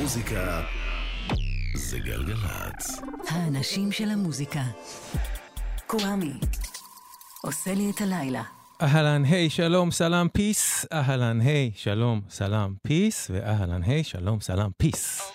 המוזיקה זה גלגלצ. האנשים של המוזיקה. קוואמי. עושה לי את הלילה. אהלן, היי, שלום, סלאם, peace. אהלן, היי, שלום, סלאם, peace. ואהלן, היי, שלום, סלאם, peace.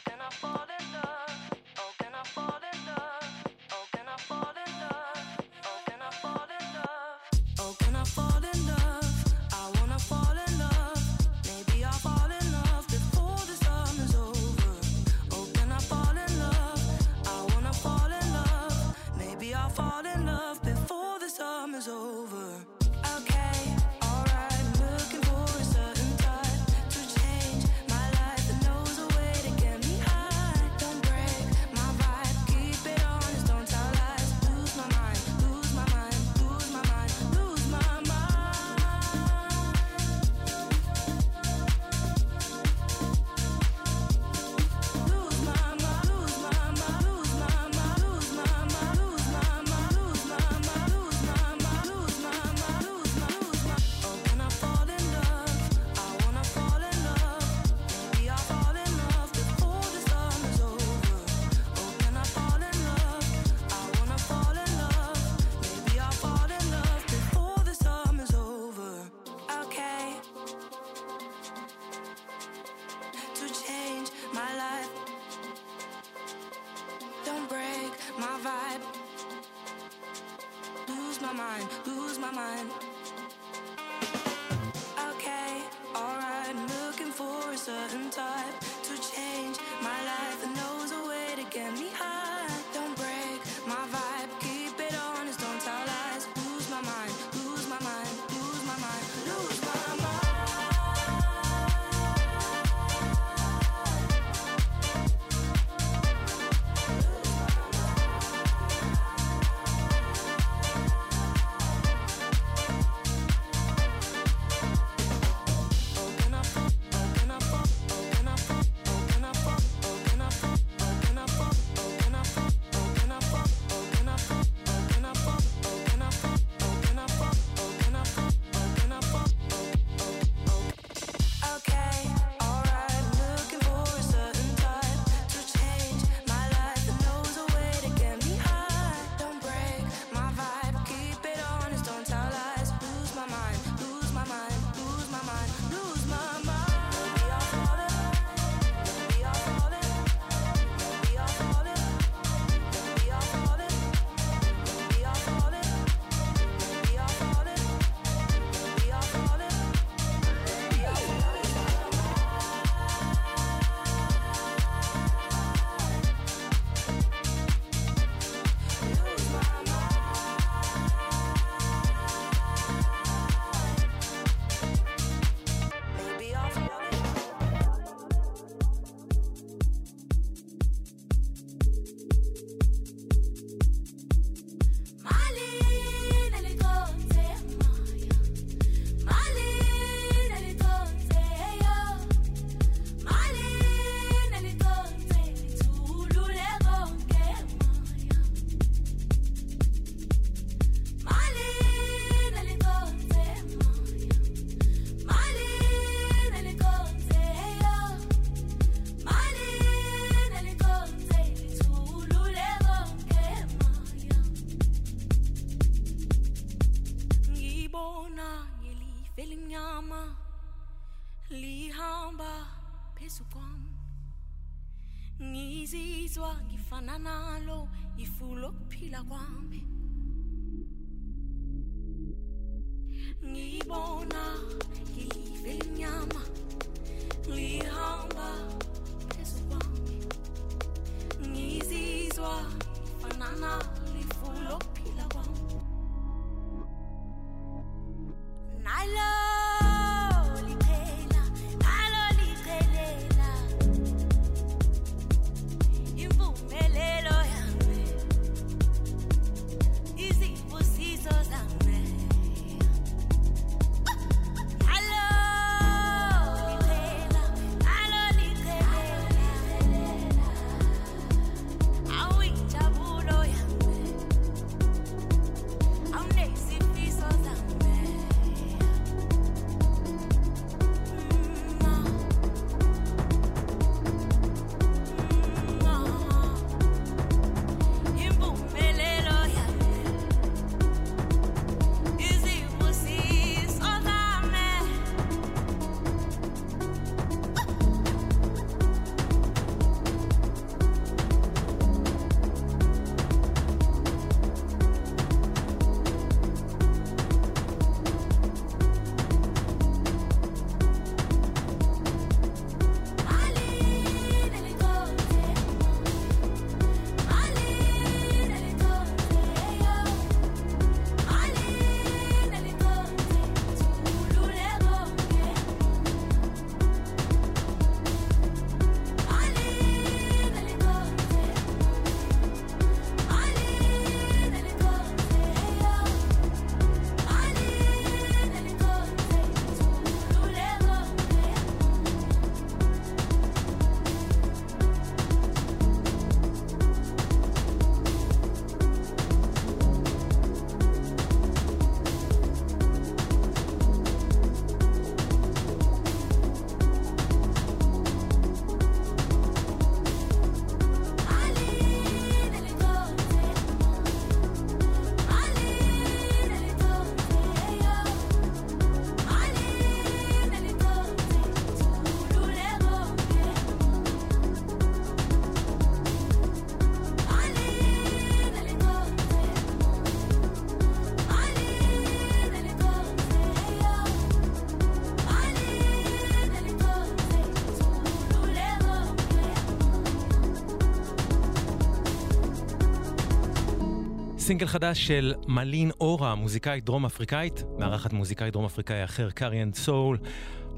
סינגל חדש של מלין אורה, מוזיקאית דרום אפריקאית, מארחת מוזיקאי דרום אפריקאי אחר, קריאן סול.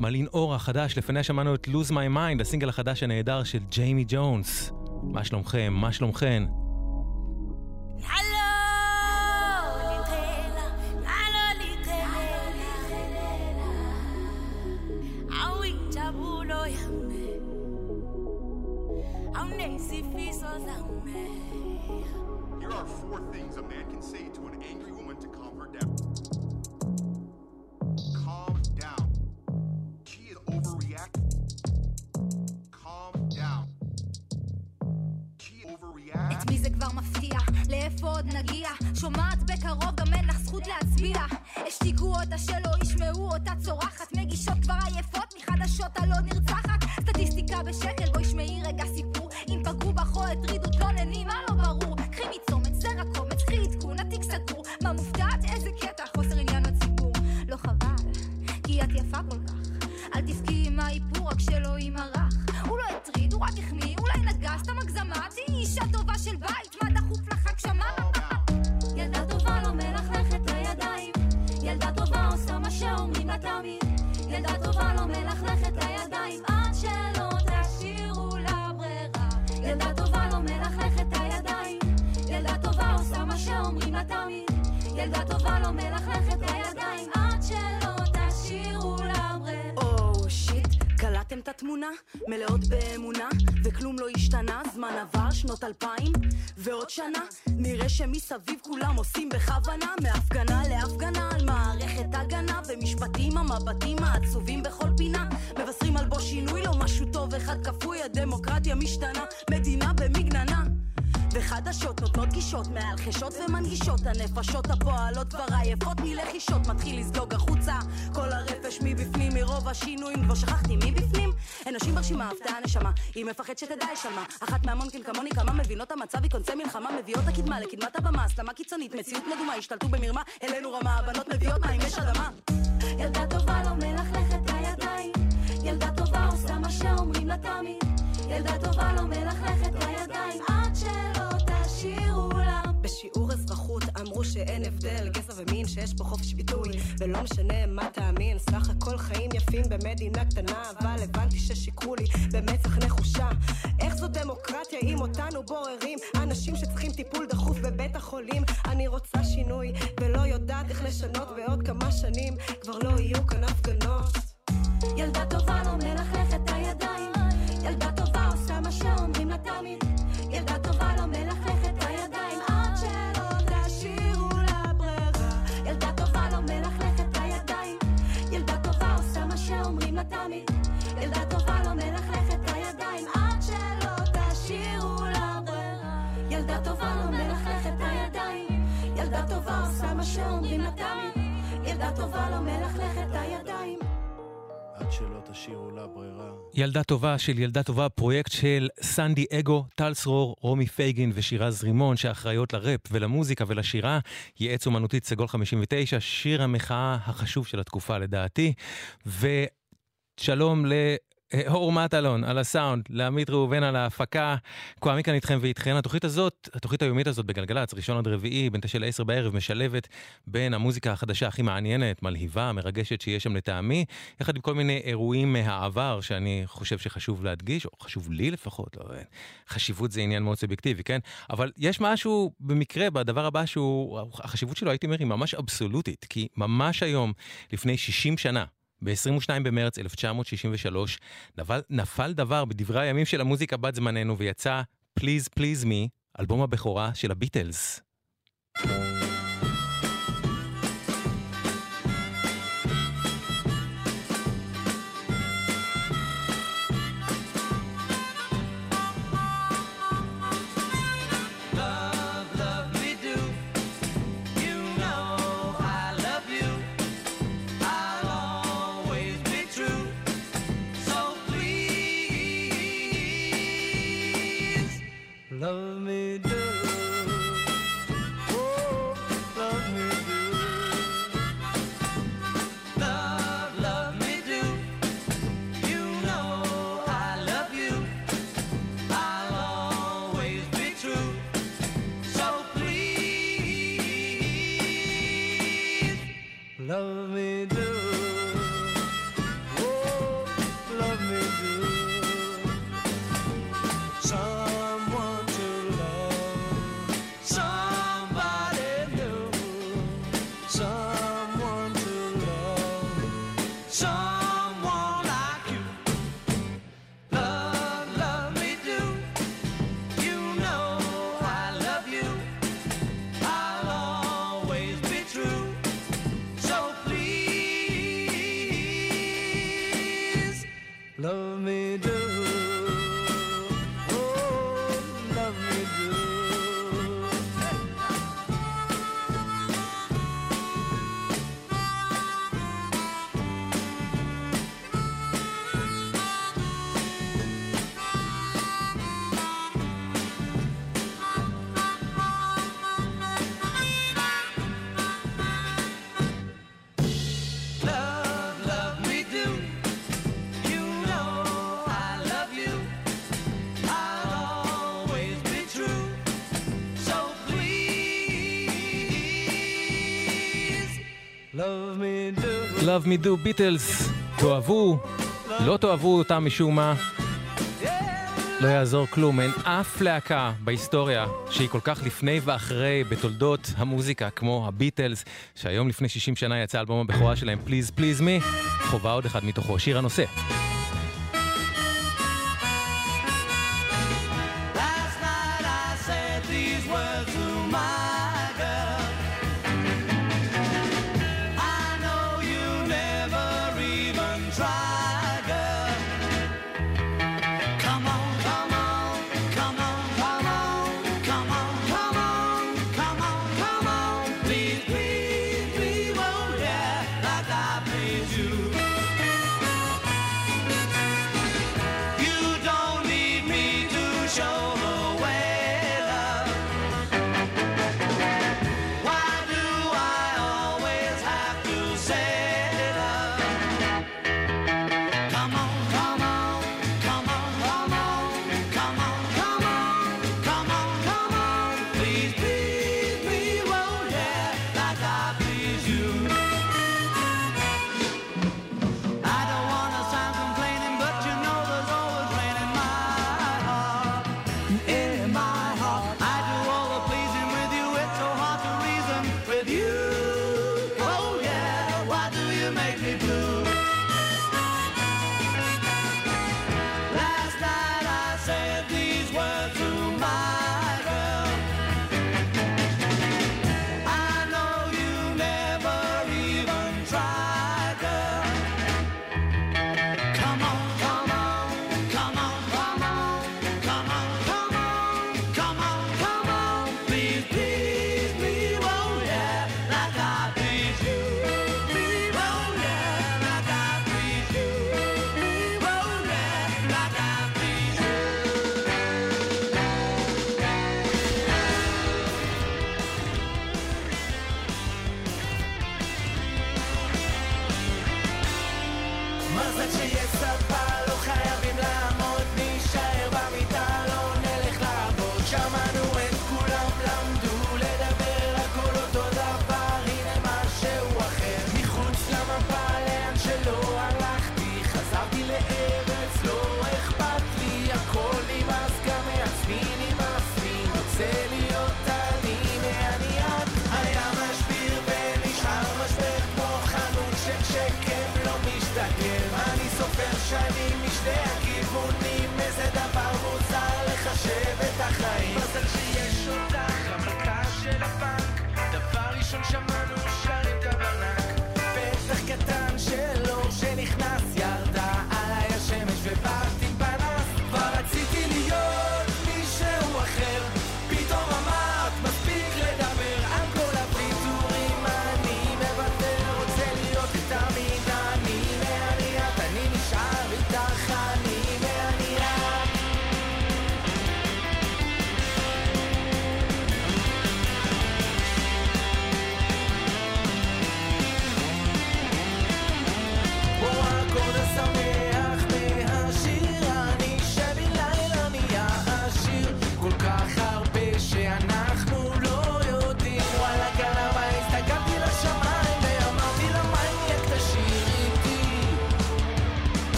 מלין אורה חדש, לפניה שמענו את Lose My Mind, הסינגל החדש הנהדר של ג'יימי ג'ונס. מה שלומכם? מה שלומכן? מסביב כולם עושים בכוונה מהפגנה להפגנה על מערכת הגנה ומשפטים המבטים העצובים בכל פינה. מבשרים על בו שינוי לא משהו טוב אחד כפוי הדמוקרטיה משתנה. מדינה במגננה וחדשות נותנות גישות מעל חשות ומנגישות הנפשות הפועלות כבר עייפות מלחישות מתחיל לזלוג החוצה כל הרפש מבפנים מרוב השינויים כבר שכחתי מבפנים אנשים ברשימה הפתעה נשמה היא מפחד שתדע יש על מה אחת מהמונקים כמוני כמה מבינות המצב היא קונצי מלחמה מביאות הקדמה לקדמת הבמה הסלמה קיצונית מציאות מדומה השתלטו במרמה אלינו רמה הבנות מביאות מים יש אדמה. ילדה טובה לא מלכלכת הידיים ילדה טובה עושה מה שאומרים לה תמיד. ילדה טובה לא מלכלכת הידיים בשיעור אזרחות אמרו שאין הבדל גזע ומין שיש פה חופש ביטוי ולא משנה מה תאמין. סך הכל חיים יפים במדינה קטנה אבל הבנתי ששיקרו לי במצח נחושה. איך זו דמוקרטיה אם אותנו בוררים? אנשים שצריכים טיפול דחוף בבית החולים. אני רוצה שינוי ולא יודעת איך לשנות בעוד כמה שנים. כבר לא יהיו כאן הפגנות. ילדה טובה לא מלכלכת את הידיים. ילדה טובה עושה מה שאומרים לה תמיד תמיד ילדה טובה לא מלכלכת את הידיים עד שלא תשאירו לה ברירה ילדה טובה לא מלכלכת את הידיים ילדה טובה עושה מה שאומרים לה תמיד ילדה טובה לא מלכלכת את הידיים עד שלא תשאירו לה ברירה. ילדה טובה של ילדה טובה, פרויקט של סנדי אגו, טל צרור, רומי פייגין ושירה זרימון, שאחראיות לראפ ולמוזיקה ולשירה. ייעץ אומנותית סגול 59, שיר המחאה החשוב של התקופה לדעתי. ושלום ל... אה, אור מטלון על הסאונד, לעמית ראובן על ההפקה, כהמי כאן איתכם ואיתכן. התוכנית הזאת, התוכנית היומית הזאת בגלגלצ, ראשון עד רביעי, בין תשע לעשר בערב, משלבת בין המוזיקה החדשה הכי מעניינת, מלהיבה, מרגשת שיש שם לטעמי, יחד עם כל מיני אירועים מהעבר שאני חושב שחשוב להדגיש, או חשוב לי לפחות, לא, חשיבות זה עניין מאוד סובייקטיבי, כן? אבל יש משהו במקרה בדבר הבא שהוא, החשיבות שלו הייתי אומר היא ממש אבסולוטית, כי ממש היום, לפני 60 שנה, ב-22 במרץ 1963 נפל, נפל דבר בדברי הימים של המוזיקה בת זמננו ויצא Please Please Me, אלבום הבכורה של הביטלס. Love me do, oh, love me do. Love, love me do. You know I love you. I'll always be true. So please, love me. ביטלס, תאהבו, לא תאהבו אותם משום מה. לא יעזור כלום, אין אף להקה בהיסטוריה שהיא כל כך לפני ואחרי בתולדות המוזיקה כמו הביטלס, שהיום לפני 60 שנה יצא אלבום הבכורה שלהם, Please Please Me, חובה עוד אחד מתוכו, שיר הנושא. Yes. עובר שנים משני הכיוונים, איזה דבר מוזר לחשב את החיים. מזל שיש אותך, המלכה של הפאנק, דבר ראשון שמענו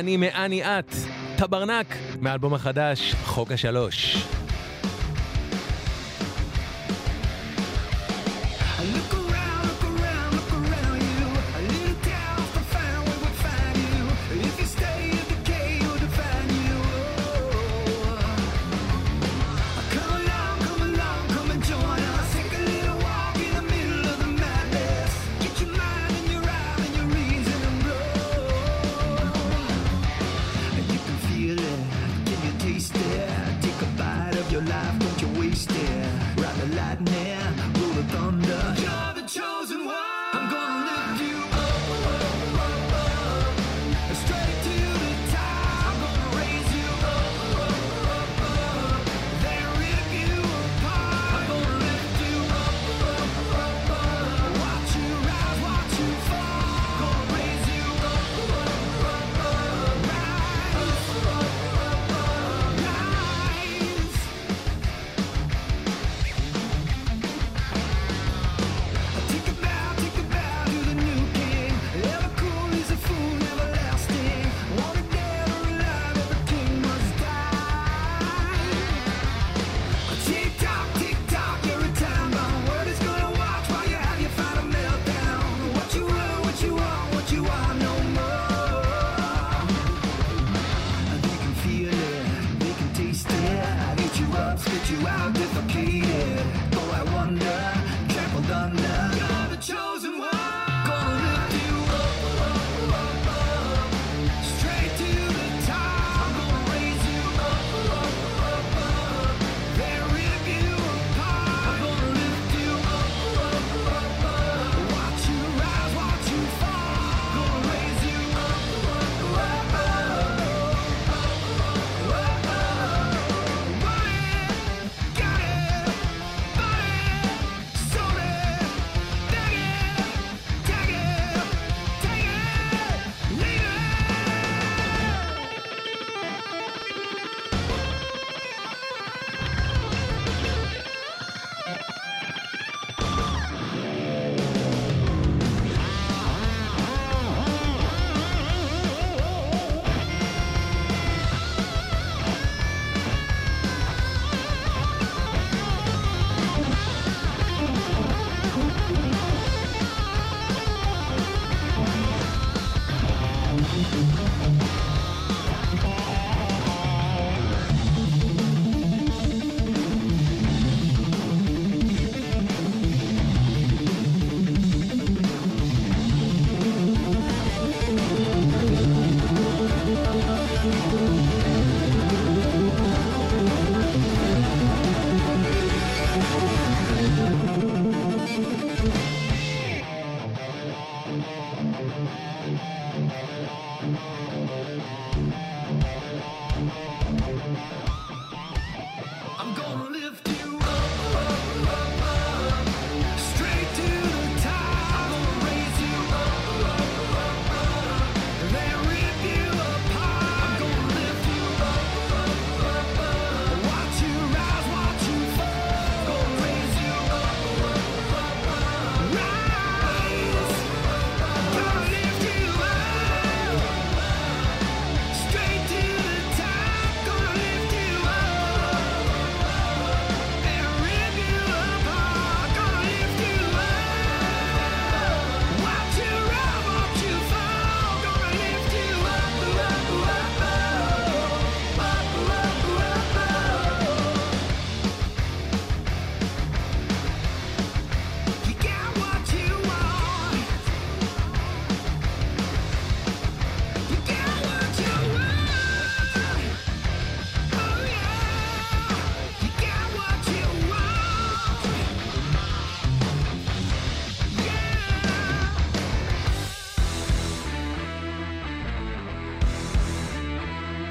אני מאני את, טברנק, מאלבום החדש, חוק השלוש.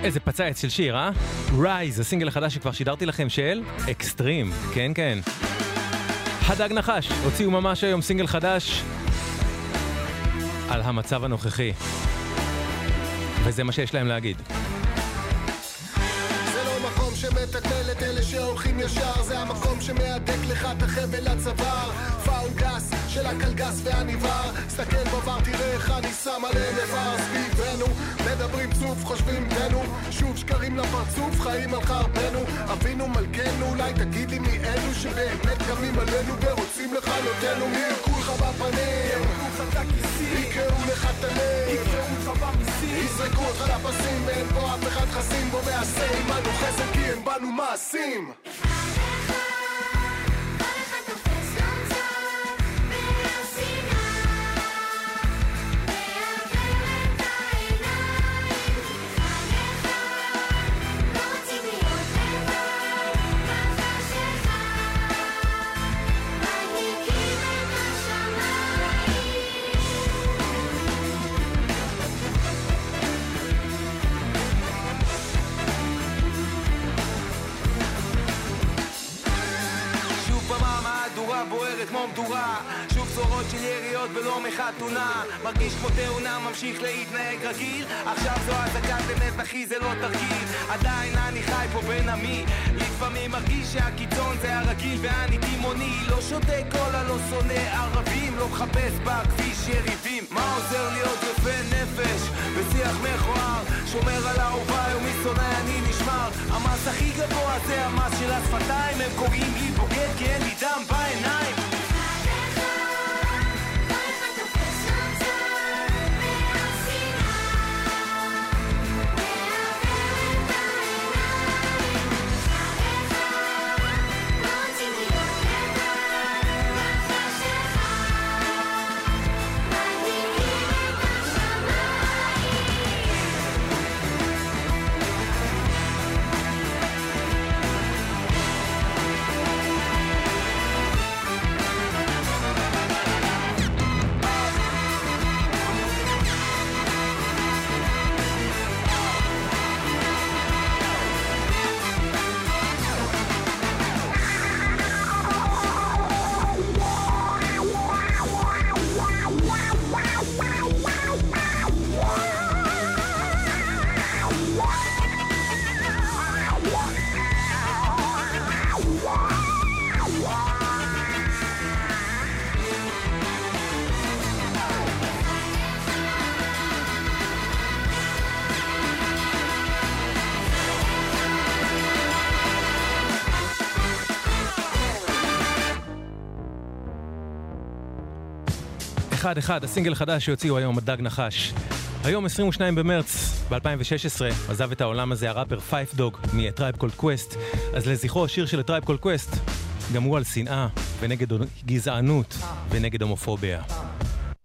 איזה פצייץ של שיר, אה? רייז, הסינגל החדש שכבר שידרתי לכם של אקסטרים, כן כן. הדג נחש, הוציאו ממש היום סינגל חדש על המצב הנוכחי. וזה מה שיש להם להגיד. לא שמתגמל את אלה שהולכים ישר זה המקום שמהדק לך את החבל לצוואר פאול גס של הקלגס והניבר. סתכל בבר תראה איך אני שם עליהם איבר. סביבנו מדברים צוף חושבים בנו. שוב שקרים לפרצוף חיים על חרבנו. אבינו מלכנו אולי תגיד לי מי אלו שבאמת קמים עלינו ורוצים לכלותנו? מי יקרו לך בפנים? יקראו לך את הלב? יזרקו אותך לפסים ואין פה אף אחד חסין. בו ועשה עמנו חסד כי אין בנו מעשים בוערת כמו מדורה. שוב צורות של יריות ולא מחתונה. מרגיש כמו תאונה, ממשיך להתנהג רגיל. עכשיו זו אזעקת אמת אחי זה לא תרגיל. עדיין אני חי פה בין עמי. לפעמים מרגיש שהקיצון זה הרגיל ואני תימוני לא שותה קולה, לא שונא ערבים. לא מחפש בכביש יריבים. מה עוזר להיות יפה נפש? בשיח מכוער שומר על האהובה המס הכי גבוה זה המס של השפתיים הם קוראים לי בוגד כי אין לי דם בעיניים אחד אחד, הסינגל החדש שהוציאו היום, הדג נחש. היום 22 במרץ ב-2016 עזב את העולם הזה הראפר Phife Dawg מ Tribe Called Quest אז לזכרו השיר של Tribe Called Quest גם הוא על שנאה ונגד גזענות ונגד הומופוביה.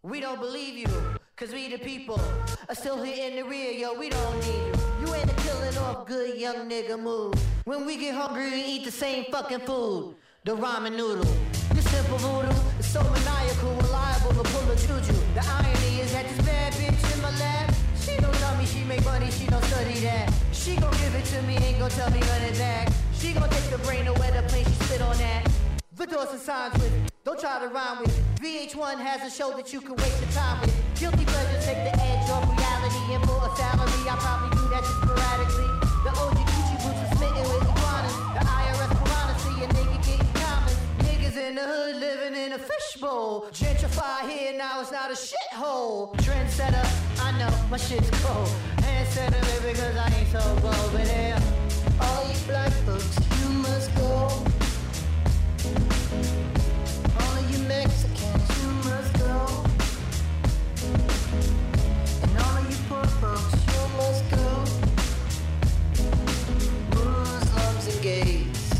We don't believe you, cause we the people are still here in the rear, yo, we don't need you. You ain't a killing off good young nigga mood. When we get hungry, we eat the same fucking food, the ramen noodle. Simple voodoo, it's so maniacal, reliable to pull a juju. The irony is that this bad bitch in my lap, she don't tell me she make money, she don't study that. She gon' give it to me, ain't gon' tell me it back. She gon' take the brain away the plane, she spit on that. Vidors and signs with it. Don't try to rhyme with it. VH1 has a show that you can waste your time with. Guilty pleasures take the edge off reality. And for a salary, I probably do that sporadically. A fishbowl. Gentrify here, now it's not a shithole. Trendsetter, I know my shit's cold. Handsetter, baby, cause I ain't so. But yeah, all you black folks, you must go. All you Mexicans, you must go. And all you poor folks, you must go. Muslims and gays,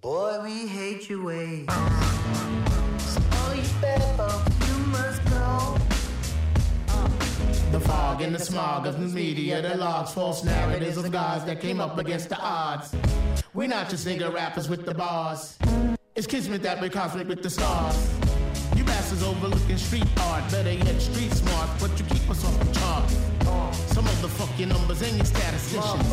boy, we hate your ways. Fog the smog of the media that logs false narratives of gods that came up against the odds. We're not just nigga rappers with the bars. It's kismet that we're cosmic with the stars. You bastards overlooking street art, better yet street smart, but you keep us off the chart. Some of the fuck your numbers and your statisticians.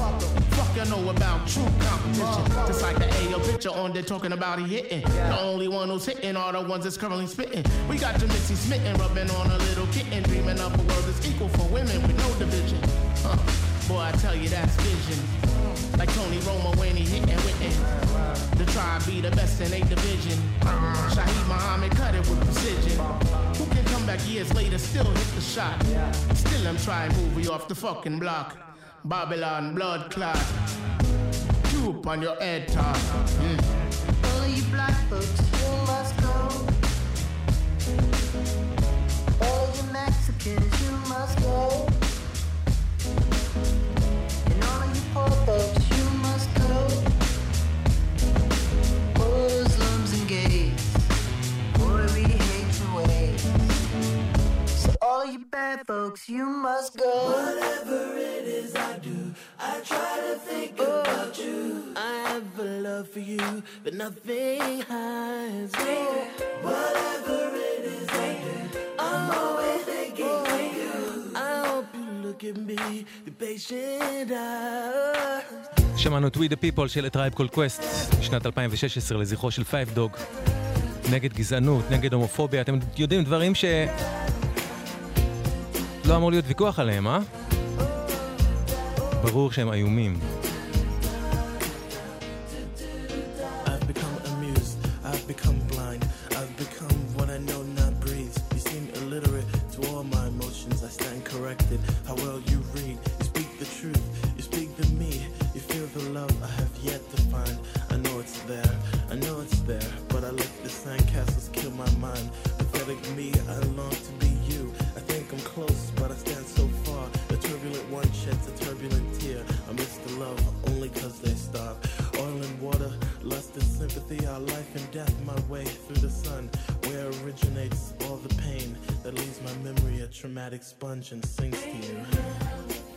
Fuck you know about true competition. Just like the AO picture on there talking about he hitting. The only one who's hitting are the ones that's currently spitting. We got your Missy smitten, rubbing on a little kitten, dreaming up a world that's equal for women with no division. Huh. Boy, I tell you that's vision. Like Tony Romo when he hitting Whitney. The tribe be the best in a division. Shaheed Muhammad cut it with precision. Who can come back years later, still hit the shot? Still I'm trying to move you off the fucking block. Babylon blood clot. Droop on your head top. Mm. All you black folks, you must go. All you Mexicans, you must go. you bad folks, you must go. Whatever it is I do, I try to think oh. about you. I have a love for you, but nothing hides Oh. Whatever it is I do, I'm oh. always thinking oh. of you. I hope you look at me, the patient eyes. שמענו את We the People של טרייב קול קווסט, שנת 2016 לזכרו של פייב דוג. נגד גזענות, נגד הומופוביה, אתם יודעים דברים ש... לא אמור להיות ויכוח עליהם, אה? ברור שהם איומים. how well you traumatic sponge and sinks to you.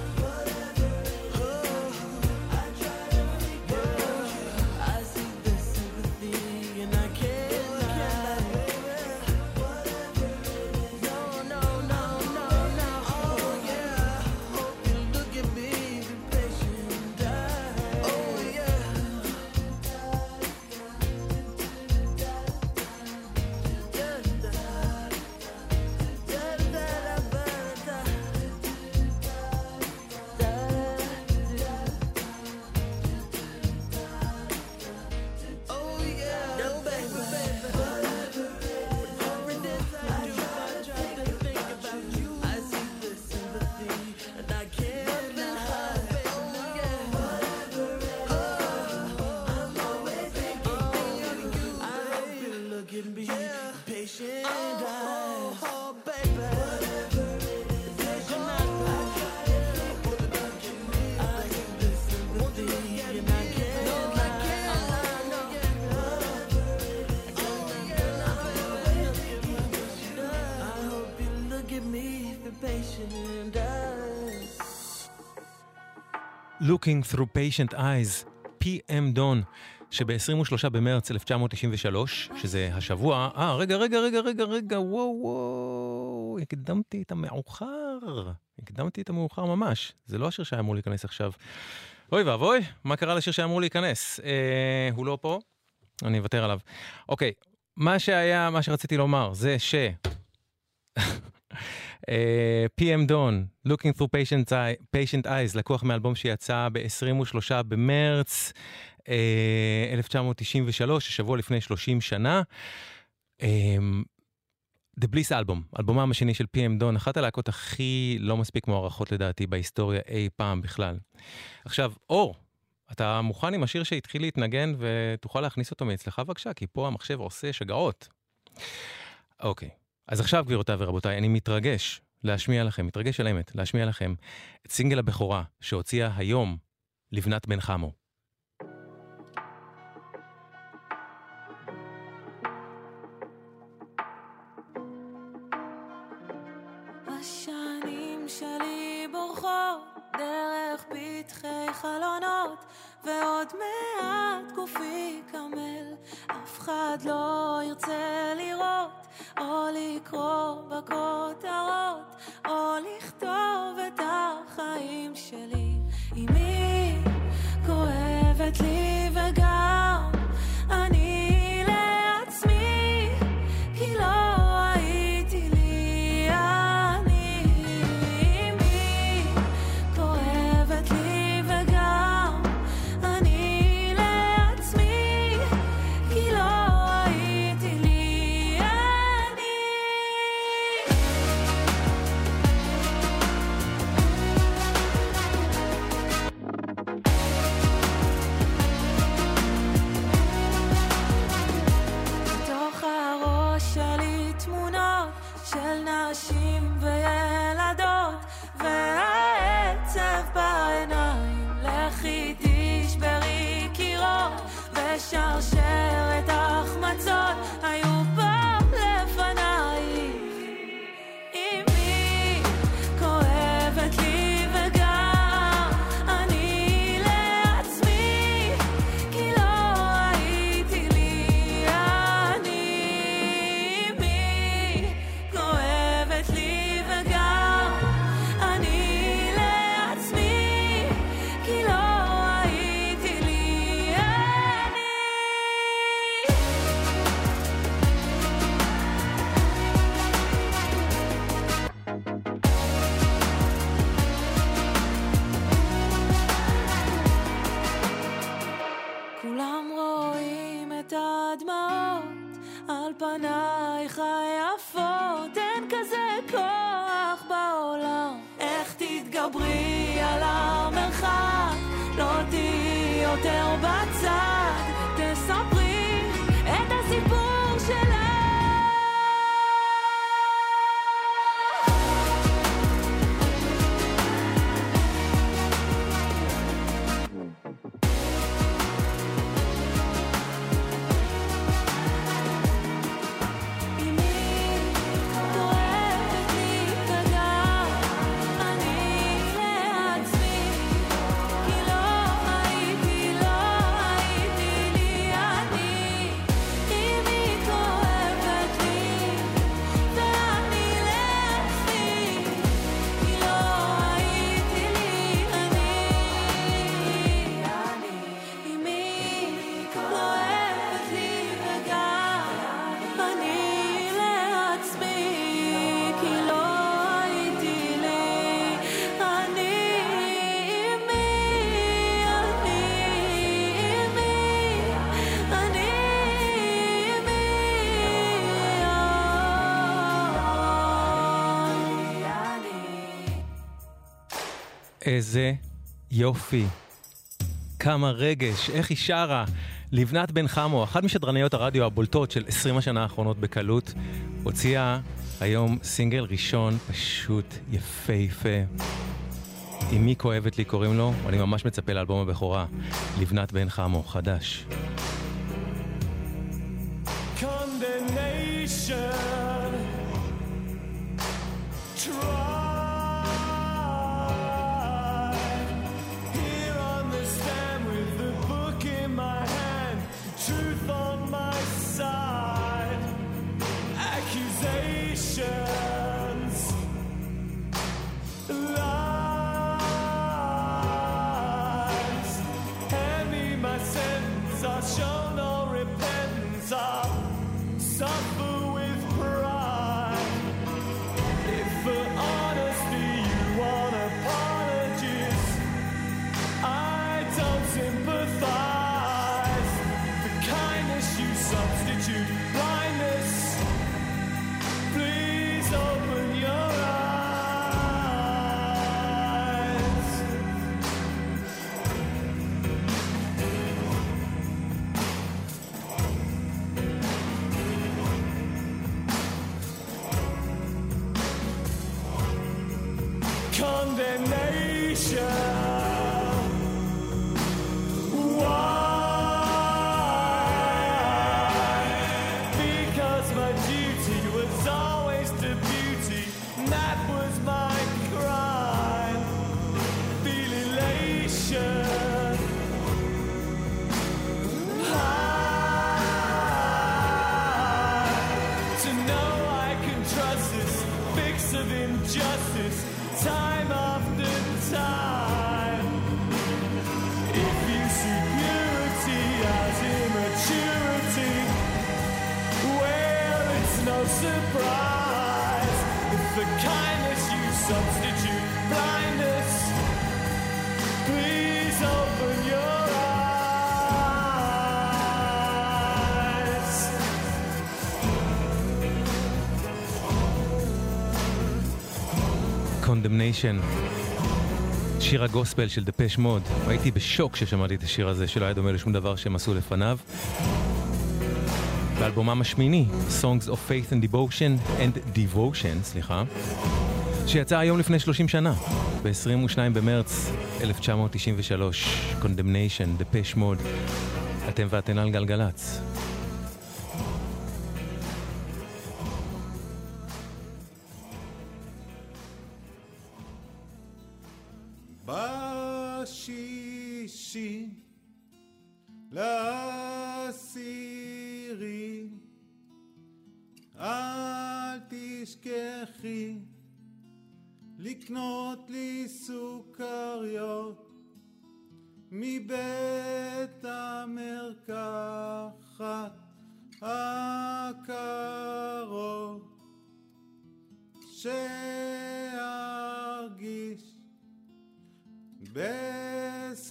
Looking Through Patient Eyes, P.M. Don, שב-23 במרץ 1993, שזה השבוע, אה, רגע, רגע, רגע, רגע, רגע, וואו, וואו, הקדמתי את המאוחר, הקדמתי את המאוחר ממש, זה לא השיר שהיה אמור להיכנס עכשיו. אוי ואבוי, מה קרה לשיר שהיה אמור להיכנס? אה, הוא לא פה, אני אוותר עליו. אוקיי, מה שהיה, מה שרציתי לומר זה ש... אה, PM Don, Looking through patient, eye, patient Eyes, לקוח מאלבום שיצא ב-23 במרץ uh, 1993, שבוע לפני 30 שנה. Um, The Bliss אלבום, אלבומם השני של PM Don, אחת הלהקות הכי לא מספיק מוערכות לדעתי בהיסטוריה אי פעם בכלל. עכשיו, אור, אתה מוכן עם השיר שהתחיל להתנגן ותוכל להכניס אותו מאצלך בבקשה? כי פה המחשב עושה שגעות. אוקיי. אז עכשיו, גבירותיי ורבותיי, אני מתרגש להשמיע לכם, מתרגש על אמת, להשמיע לכם את סינגל הבכורה שהוציאה היום לבנת בן חמו. השנים שלי בורחות דרך פתחי חלונות ועוד מעט גופי קמל, אף אחד לא ירצה לראות, או לקרוא בכותרות, או לכתוב את החיים שלי. אמי כואבת לי וגם איזה יופי. כמה רגש, איך היא שרה. לבנת בן חמו, אחת משדרניות הרדיו הבולטות של 20 השנה האחרונות בקלות, הוציאה היום סינגל ראשון פשוט יפהפה. אמי כואבת לי קוראים לו, אני ממש מצפה לאלבום הבכורה. לבנת בן חמו, חדש. Condemnation. שיר הגוספל של דפש מוד. הייתי בשוק כששמעתי את השיר הזה, שלא היה דומה לשום דבר שהם עשו לפניו. באלבומם השמיני, Songs of Faith and Devotion and Devotion, סליחה, שיצא היום לפני 30 שנה, ב-22 במרץ 1993, Condemnation, דפש מוד. אתם ואתן על גלגלצ. לקנות לי סוכריות מבית המרקחת הקרוב שארגיש בסדר.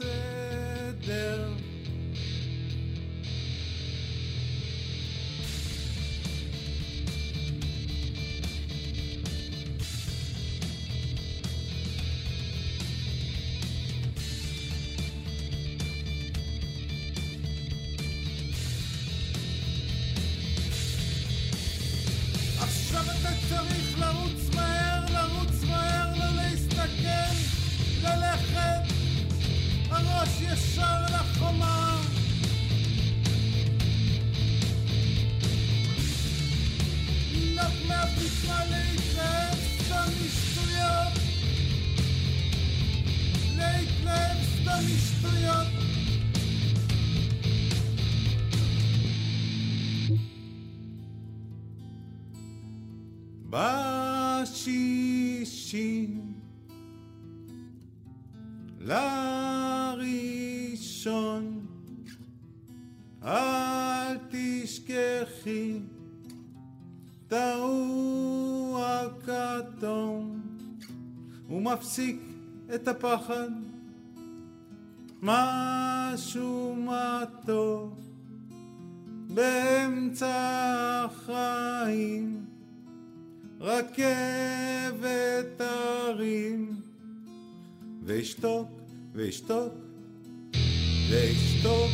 you son את ההוא הכתום הוא מפסיק את הפחד. משהו מתוק באמצע החיים רכבת הרים. ואשתוק ואשתוק ואשתוק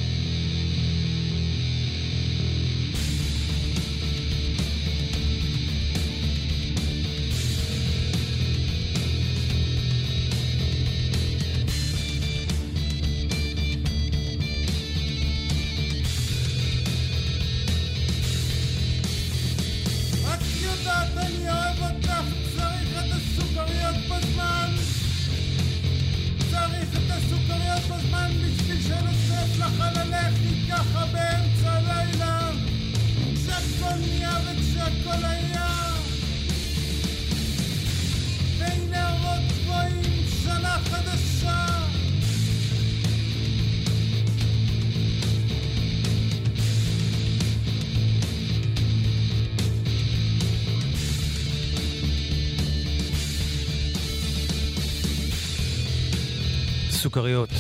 סוכריות,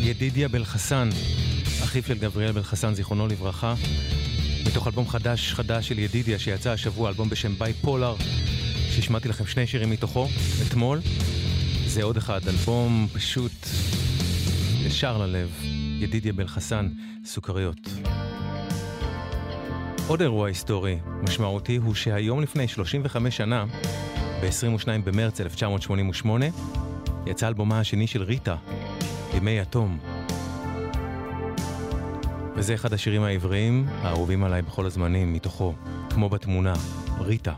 ידידיה בלחסן, אחיו של גבריאל בלחסן, זיכרונו לברכה, מתוך אלבום חדש חדש של ידידיה שיצא השבוע, אלבום בשם ביי פולר, שהשמעתי לכם שני שירים מתוכו, אתמול. זה עוד אחד, אלבום פשוט ישר ללב, ידידיה בלחסן, סוכריות. עוד אירוע היסטורי משמעותי הוא שהיום לפני 35 שנה, ב-22 במרץ 1988, יצא אלבומה השני של ריטה, ימי יתום. וזה אחד השירים העבריים האהובים עליי בכל הזמנים, מתוכו, כמו בתמונה, ריטה.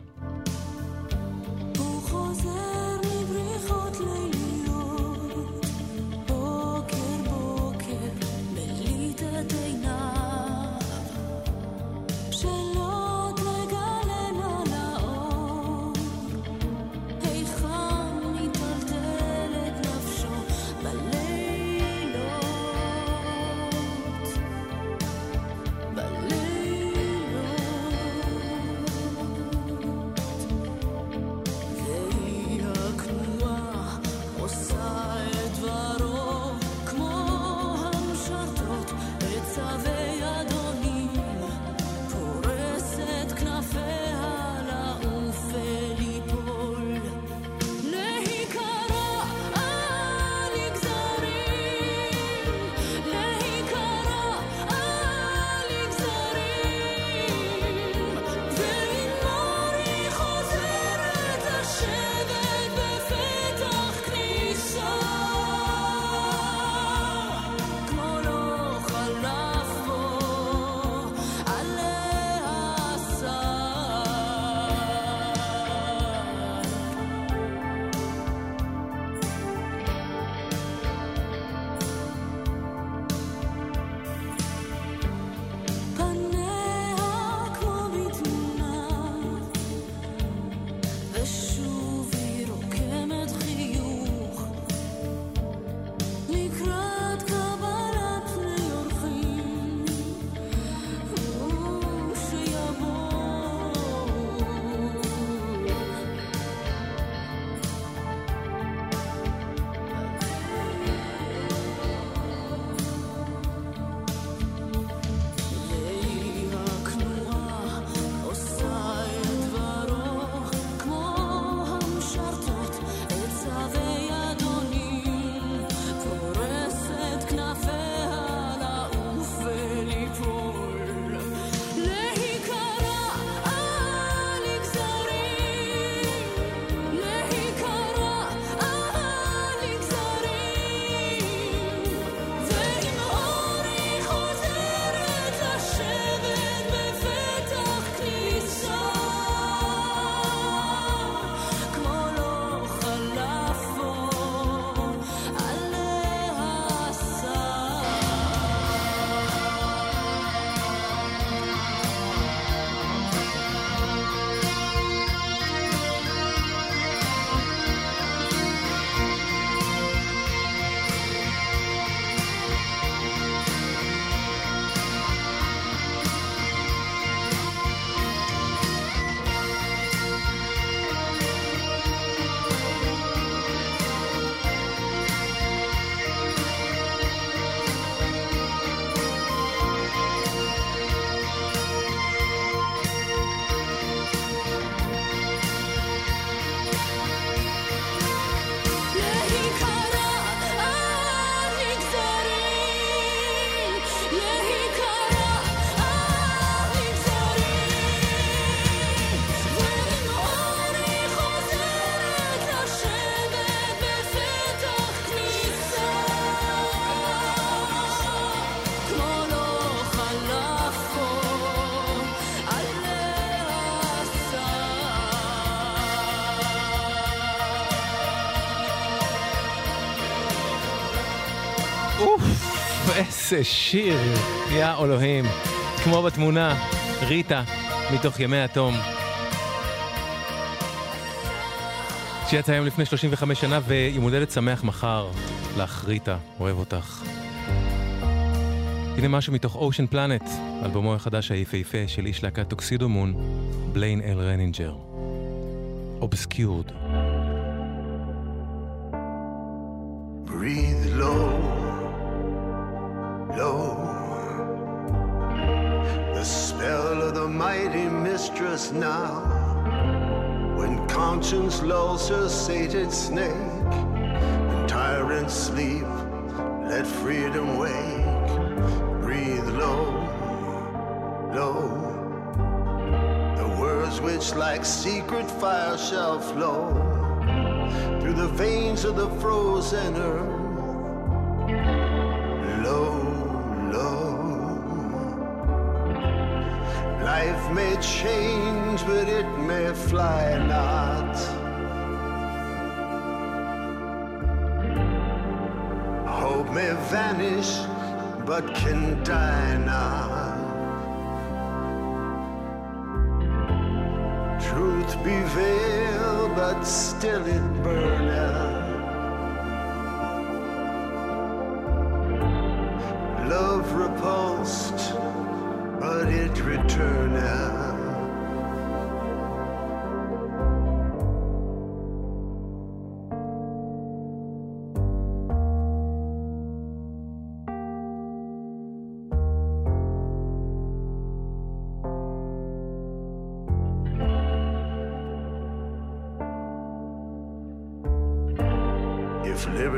איזה שיר, יא אלוהים. כמו בתמונה, ריטה, מתוך ימי התום. שיצא היום לפני 35 שנה, ויום הולדת שמח מחר. לך, ריטה, אוהב אותך. הנה משהו מתוך Ocean Planet, אלבומו החדש היפהפה של איש להקת Tuxedomoon, בליין אל רנינג'ר. Obscured. Mistress now. When conscience lulls her sated snake, and tyrants sleep, let freedom wake. Breathe low, low. The words which like secret fire shall flow through the veins of the frozen earth. May change, but it may fly not. Hope may vanish, but can die not. Truth be veiled, but still it burneth.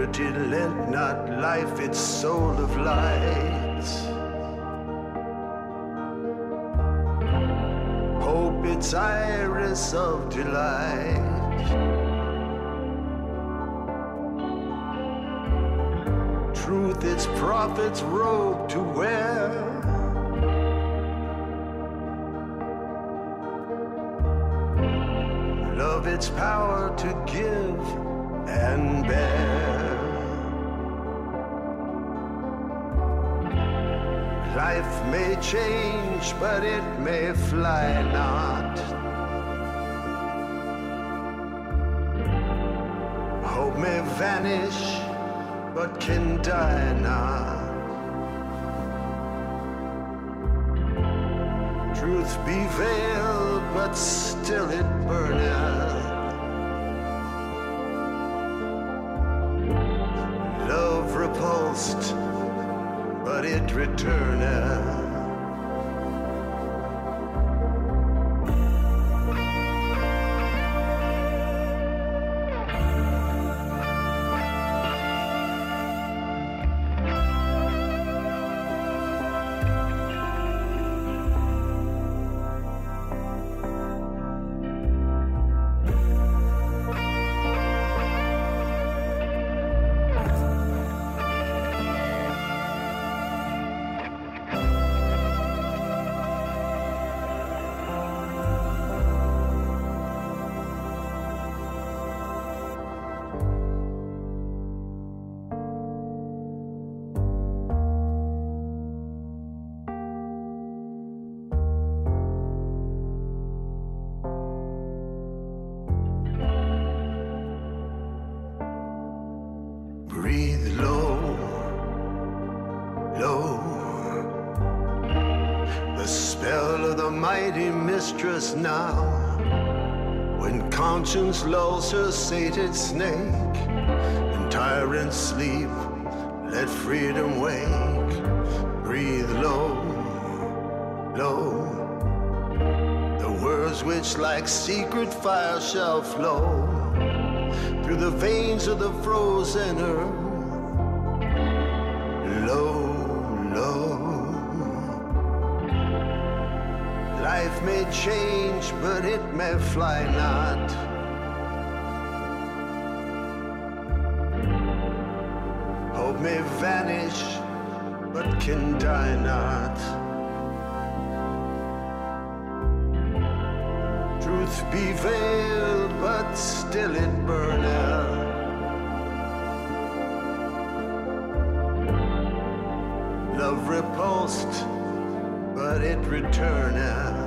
Liberty lent not life its soul of light, hope its iris of delight, truth its prophet's robe to wear. Love its power to give and bear. Life may change, but it may fly not. Hope may vanish, but can die not. Truth be veiled, but still it burneth. returning. Mighty mistress now. When conscience lulls her sated snake, and tyrants sleep, let freedom wake. Breathe low, low. The words which like secret fire shall flow through the veins of the frozen earth. Change, but it may fly not. Hope may vanish, but can die not. Truth be veiled, but still it burneth. Love repulsed, but it returneth.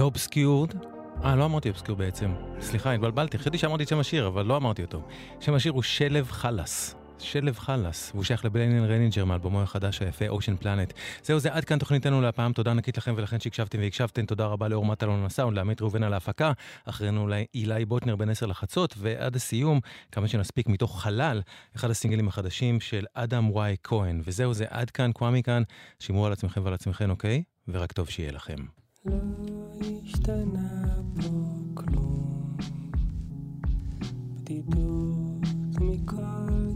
לא אובסקיורד. אה, לא אמרתי אובסקיורד בעצם. סליחה, התבלבלתי. חשבתי שאמרתי את שם השיר, אבל לא אמרתי אותו. שם השיר הוא שלב חלאס. שלב חלאס, והוא שייך לבליינן רנינג'ר מאלבומו החדש היפה, אושן פלנט. זהו זה, עד כאן תוכניתנו להפעם, תודה ענקית לכם ולכן שהקשבתם והקשבתם, תודה רבה לאור מטלון הסאונד, לעמית ראובן על ההפקה, אחרינו אילי בוטנר בין עשר לחצות, ועד הסיום, כמה שנספיק מתוך חלל, אחד הסינגלים החדשים של אדם וואי כהן. וזהו זה, עד כאן, קוואמי כאן, שמרו על עצמכם ועל עצמכם, אוקיי? ורק טוב שיהיה לכם. לא השתנה פה כלום, בדידות מכל